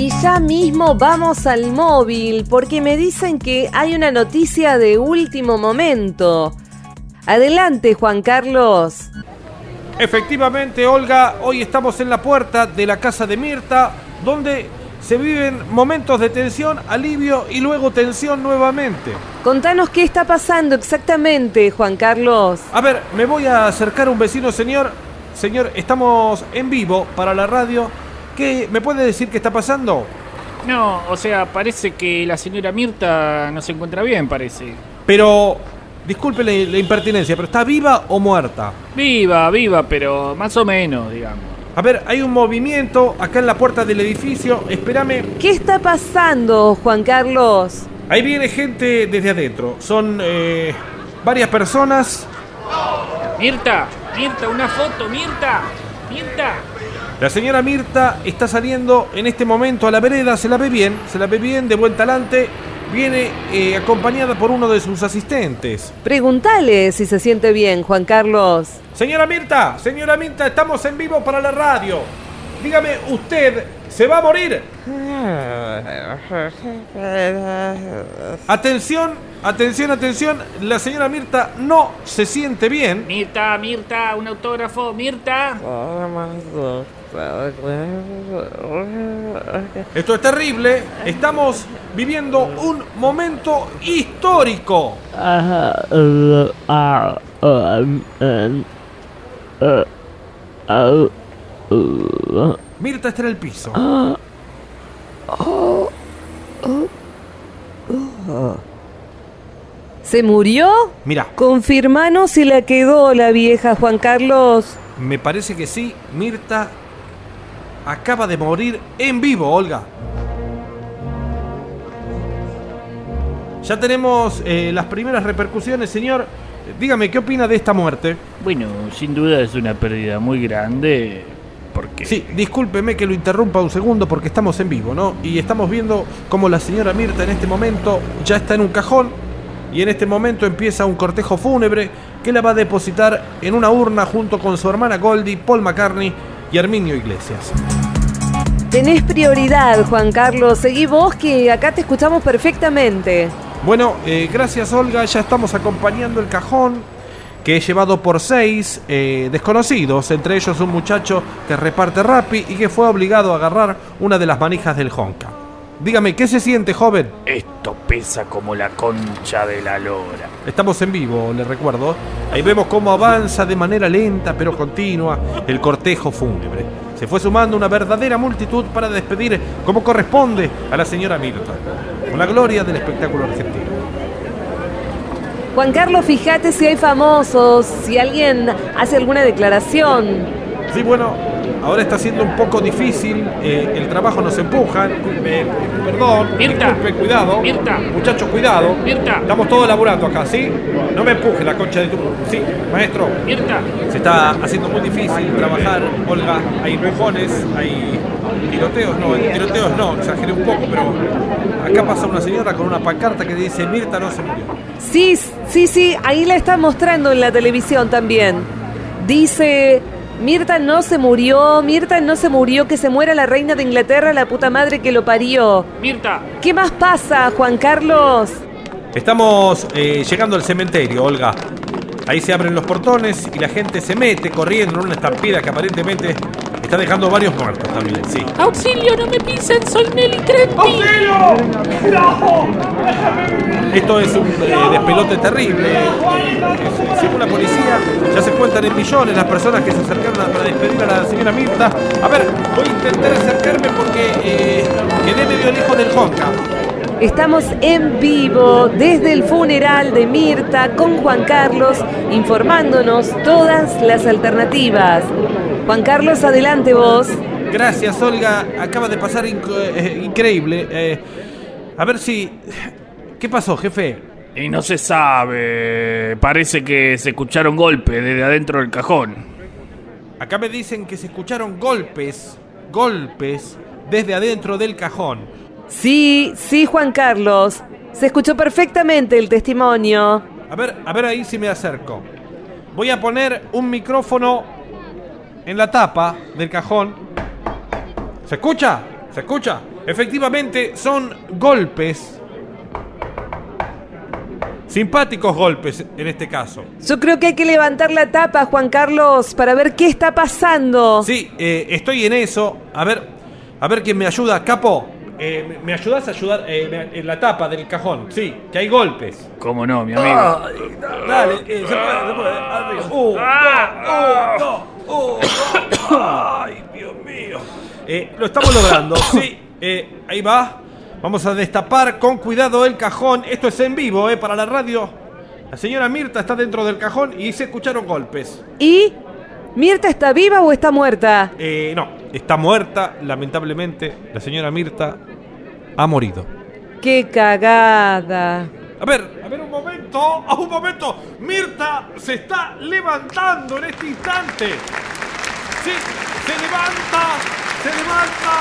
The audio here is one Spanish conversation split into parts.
Y ya mismo vamos al móvil porque me dicen que hay una noticia de último momento. Adelante, Juan Carlos. Efectivamente, Olga, hoy estamos en la puerta de la casa de Mirta, donde se viven momentos de tensión, alivio y luego tensión nuevamente. Contanos qué está pasando exactamente, Juan Carlos. A ver, me voy a acercar a un vecino, señor. Señor, estamos en vivo para la radio. ¿Qué me puede decir qué está pasando? No, o sea, parece que la señora Mirta no se encuentra bien, parece. Pero, disculpe la, la impertinencia, pero ¿está viva o muerta? Viva, viva, pero más o menos, digamos. A ver, hay un movimiento acá en la puerta del edificio. Espérame. ¿Qué está pasando, Juan Carlos? Ahí viene gente desde adentro. Son eh, varias personas. Mirta, Mirta, una foto, Mirta, Mirta. La señora Mirta está saliendo en este momento a la vereda. Se la ve bien, se la ve bien, de buen talante. Viene eh, acompañada por uno de sus asistentes. Pregúntale si se siente bien, Juan Carlos. Señora Mirta, señora Mirta, estamos en vivo para la radio. Dígame, ¿usted se va a morir? Atención, atención, atención. La señora Mirta no se siente bien. Mirta, Mirta, un autógrafo, Mirta. Esto es terrible. Estamos viviendo un momento histórico. Mirta está en el piso. ¿Se murió? Mira, Confirmanos si la quedó la vieja, Juan Carlos. me parece que sí. Mirta acaba de morir en vivo, Olga. Ya tenemos eh, las primeras repercusiones, señor. Dígame, ¿qué opina de esta muerte? Bueno, sin duda es una pérdida muy grande. Porque. Sí, discúlpeme que lo interrumpa un segundo porque estamos en vivo, ¿no? Y estamos viendo cómo la señora Mirta en este momento ya está en un cajón y en este momento empieza un cortejo fúnebre que la va a depositar en una urna junto con su hermana Goldie, Paul McCartney y Arminio Iglesias. Tenés prioridad, Juan Carlos. Seguí vos que acá te escuchamos perfectamente. Bueno, eh, gracias Olga, ya estamos acompañando el cajón que es llevado por seis eh, desconocidos, entre ellos un muchacho que reparte Rappi y que fue obligado a agarrar una de las manijas del Honka. Dígame, ¿qué se siente, joven? Esto pesa como la concha de la lora. Estamos en vivo, le recuerdo. Ahí vemos cómo avanza de manera lenta pero continua el cortejo fúnebre. Se fue sumando una verdadera multitud para despedir como corresponde a la señora Mirta, con la gloria del espectáculo argentino. Juan Carlos, fíjate si hay famosos, si alguien hace alguna declaración. Sí, bueno, ahora está siendo un poco difícil, eh, el trabajo nos empuja. Eh, perdón, Mirta. disculpe, cuidado. Mirta. Muchachos, cuidado. Mirta. Estamos todos laburando acá, ¿sí? No me empuje la concha de tu... Sí, maestro. Mirta, Se está haciendo muy difícil trabajar, Olga. Hay empujones, hay tiroteos, no, tiroteos no, exageré un poco, pero acá pasa una señora con una pancarta que dice Mirta no se murió. Sí, sí, sí, ahí la está mostrando en la televisión también. Dice, Mirta no se murió, Mirta no se murió, que se muera la reina de Inglaterra, la puta madre que lo parió. Mirta. ¿Qué más pasa, Juan Carlos? Estamos eh, llegando al cementerio, Olga. Ahí se abren los portones y la gente se mete corriendo en una estampida que aparentemente está dejando varios muertos también, sí. Auxilio, no me pisen, soy Nelly Crenti. Esto es un eh, despelote terrible. Eh, es- según la policía, ya se cuentan en millones las personas que se acercaron a- para despedir a la señora Mirta. A ver, voy a intentar acercarme porque eh, quedé medio lejos del Honka. Estamos en vivo desde el funeral de Mirta con Juan Carlos, informándonos todas las alternativas. Juan Carlos, adelante vos. Gracias, Olga. Acaba de pasar inc- eh, increíble. Eh, a ver si... ¿Qué pasó, jefe? Y no se sabe. Parece que se escucharon golpes desde adentro del cajón. Acá me dicen que se escucharon golpes, golpes, desde adentro del cajón. Sí, sí, Juan Carlos. Se escuchó perfectamente el testimonio. A ver, a ver ahí si me acerco. Voy a poner un micrófono en la tapa del cajón. ¿Se escucha? ¿Se escucha? Efectivamente, son golpes. Simpáticos golpes en este caso. Yo creo que hay que levantar la tapa, Juan Carlos, para ver qué está pasando. Sí, eh, estoy en eso. A ver, a ver quién me ayuda. Capo, eh, ¿me- ¿me ayudas a ayudar eh, me- en la tapa del cajón? Sí, que hay golpes. ¿Cómo no, mi amigo? Dale, eh, se puede, se puede. Arriba. Uh, dos, uh, dos, uh. Ay, Dios mío. Eh, lo estamos logrando, sí. Eh, ahí va. Vamos a destapar con cuidado el cajón. Esto es en vivo, eh, para la radio. La señora Mirta está dentro del cajón y se escucharon golpes. ¿Y Mirta está viva o está muerta? Eh, no, está muerta, lamentablemente. La señora Mirta ha morido. ¡Qué cagada! A ver, a ver un momento, a un momento. Mirta se está levantando en este instante. Sí, se levanta, se levanta.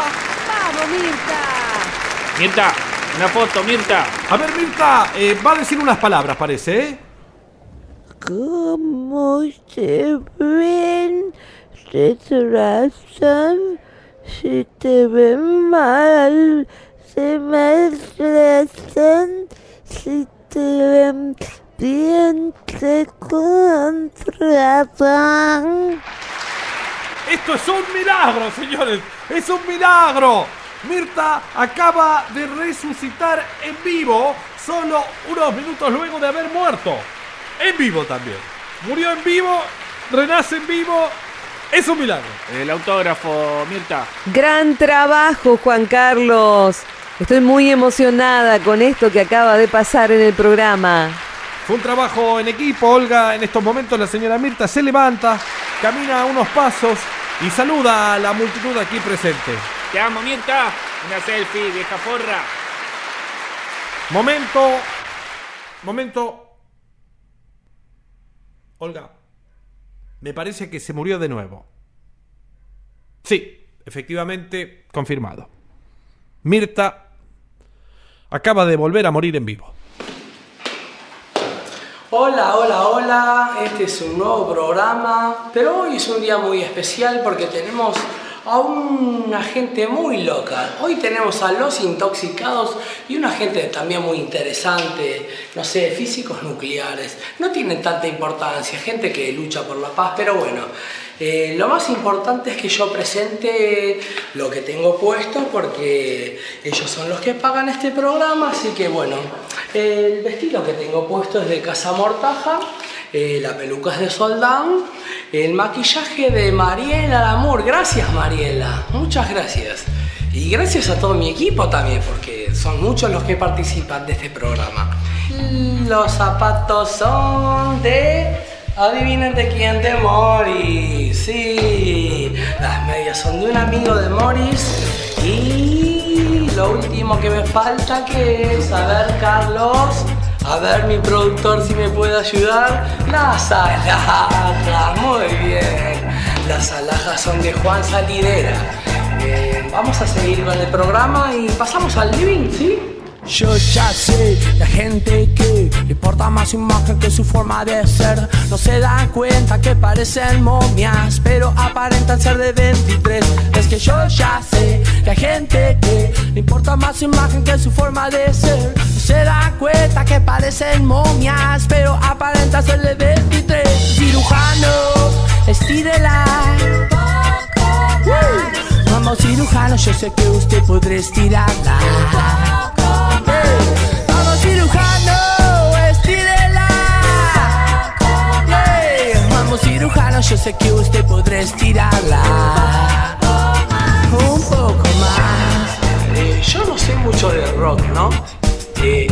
¡Vamos, Mirta! Mirta, una foto, Mirta. A ver, Mirta, eh, va a decir unas palabras, parece, ¿eh? ¿Cómo se ven? Se trazan, si te ven mal, se maltratan, si te ven bien, te contratan. Esto es un milagro, señores. Es un milagro. Mirta acaba de resucitar en vivo solo unos minutos luego de haber muerto. En vivo también. Murió en vivo, renace en vivo. Es un milagro. El autógrafo, Mirta. Gran trabajo, Juan Carlos. Estoy muy emocionada con esto que acaba de pasar en el programa. Fue un trabajo en equipo, Olga. En estos momentos la señora Mirta se levanta, camina unos pasos y saluda a la multitud aquí presente. Te amo, Mirta. Una selfie, vieja forra. Momento. Momento. Olga. Me parece que se murió de nuevo. Sí, efectivamente, confirmado. Mirta acaba de volver a morir en vivo. Hola, hola, hola, este es un nuevo programa, pero hoy es un día muy especial porque tenemos a una gente muy loca. Hoy tenemos a los intoxicados y una gente también muy interesante, no sé, físicos nucleares. No tienen tanta importancia, gente que lucha por la paz, pero bueno. Eh, lo más importante es que yo presente lo que tengo puesto porque ellos son los que pagan este programa, así que bueno, el vestido que tengo puesto es de Casa Mortaja, eh, la peluca es de Soldán, el maquillaje de Mariela Lamour. Gracias Mariela, muchas gracias. Y gracias a todo mi equipo también, porque son muchos los que participan de este programa. Los zapatos son de... Adivinen de quién de Morris. Sí, las medias son de un amigo de Morris. Y lo último que me falta que es, a ver, Carlos, a ver mi productor si me puede ayudar. Las alhajas, muy bien. Las alhajas son de Juan Salidera. Bien, vamos a seguir con el programa y pasamos al living, ¿sí? Yo ya sé, la gente que le importa más su imagen que su forma de ser. No se dan cuenta que parecen momias, pero aparentan ser de 23 Es que yo ya sé, la gente que le importa más su imagen que su forma de ser. No se dan cuenta que parecen momias, pero aparentan ser de 23 Cirujano, estírela. Vamos cirujano, yo sé que usted podrá estirarla cirujano, yo sé que usted podrá estirarla. Un poco más. Eh, yo no sé mucho de rock, ¿no?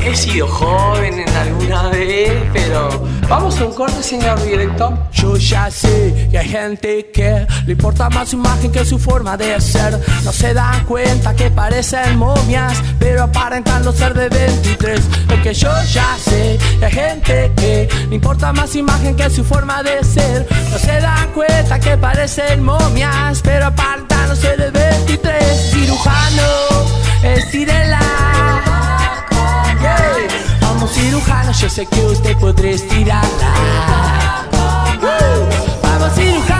He sido joven en alguna vez, pero vamos a un corte, señor director. Yo ya sé que hay gente que le importa más su imagen que su forma de ser. No se dan cuenta que parecen momias, pero aparentan no ser de 23. Es que yo ya sé que hay gente que le importa más su imagen que su forma de ser. No se dan cuenta que parecen momias, pero aparentan no ser de 23. Cirujano, estírela. Cirujano, yo sé que usted podrá estirarla. Vamos cirujano,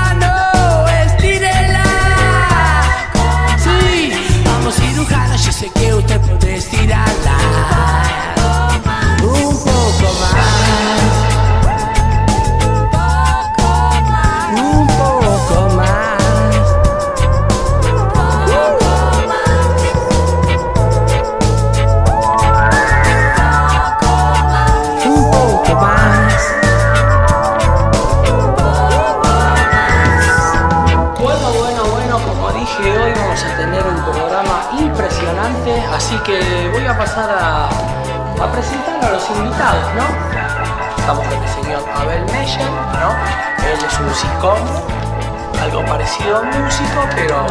un músico, pero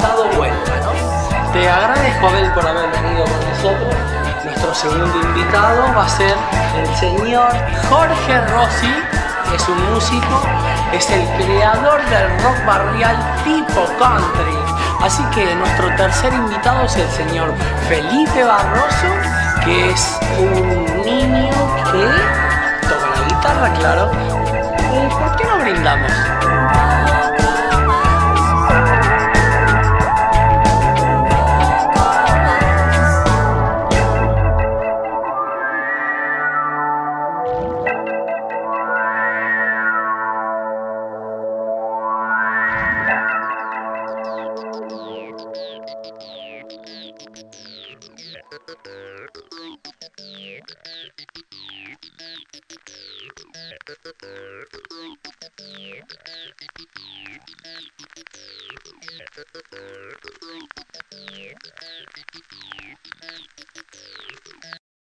dado vuelta, ¿no? Te agradezco, Abel, por haber venido con nosotros. Nuestro segundo invitado va a ser el señor Jorge Rossi, que es un músico, es el creador del rock barrial tipo country. Así que nuestro tercer invitado es el señor Felipe Barroso, que es un niño que toca la guitarra, claro. Eh, ¿Por qué no brindamos?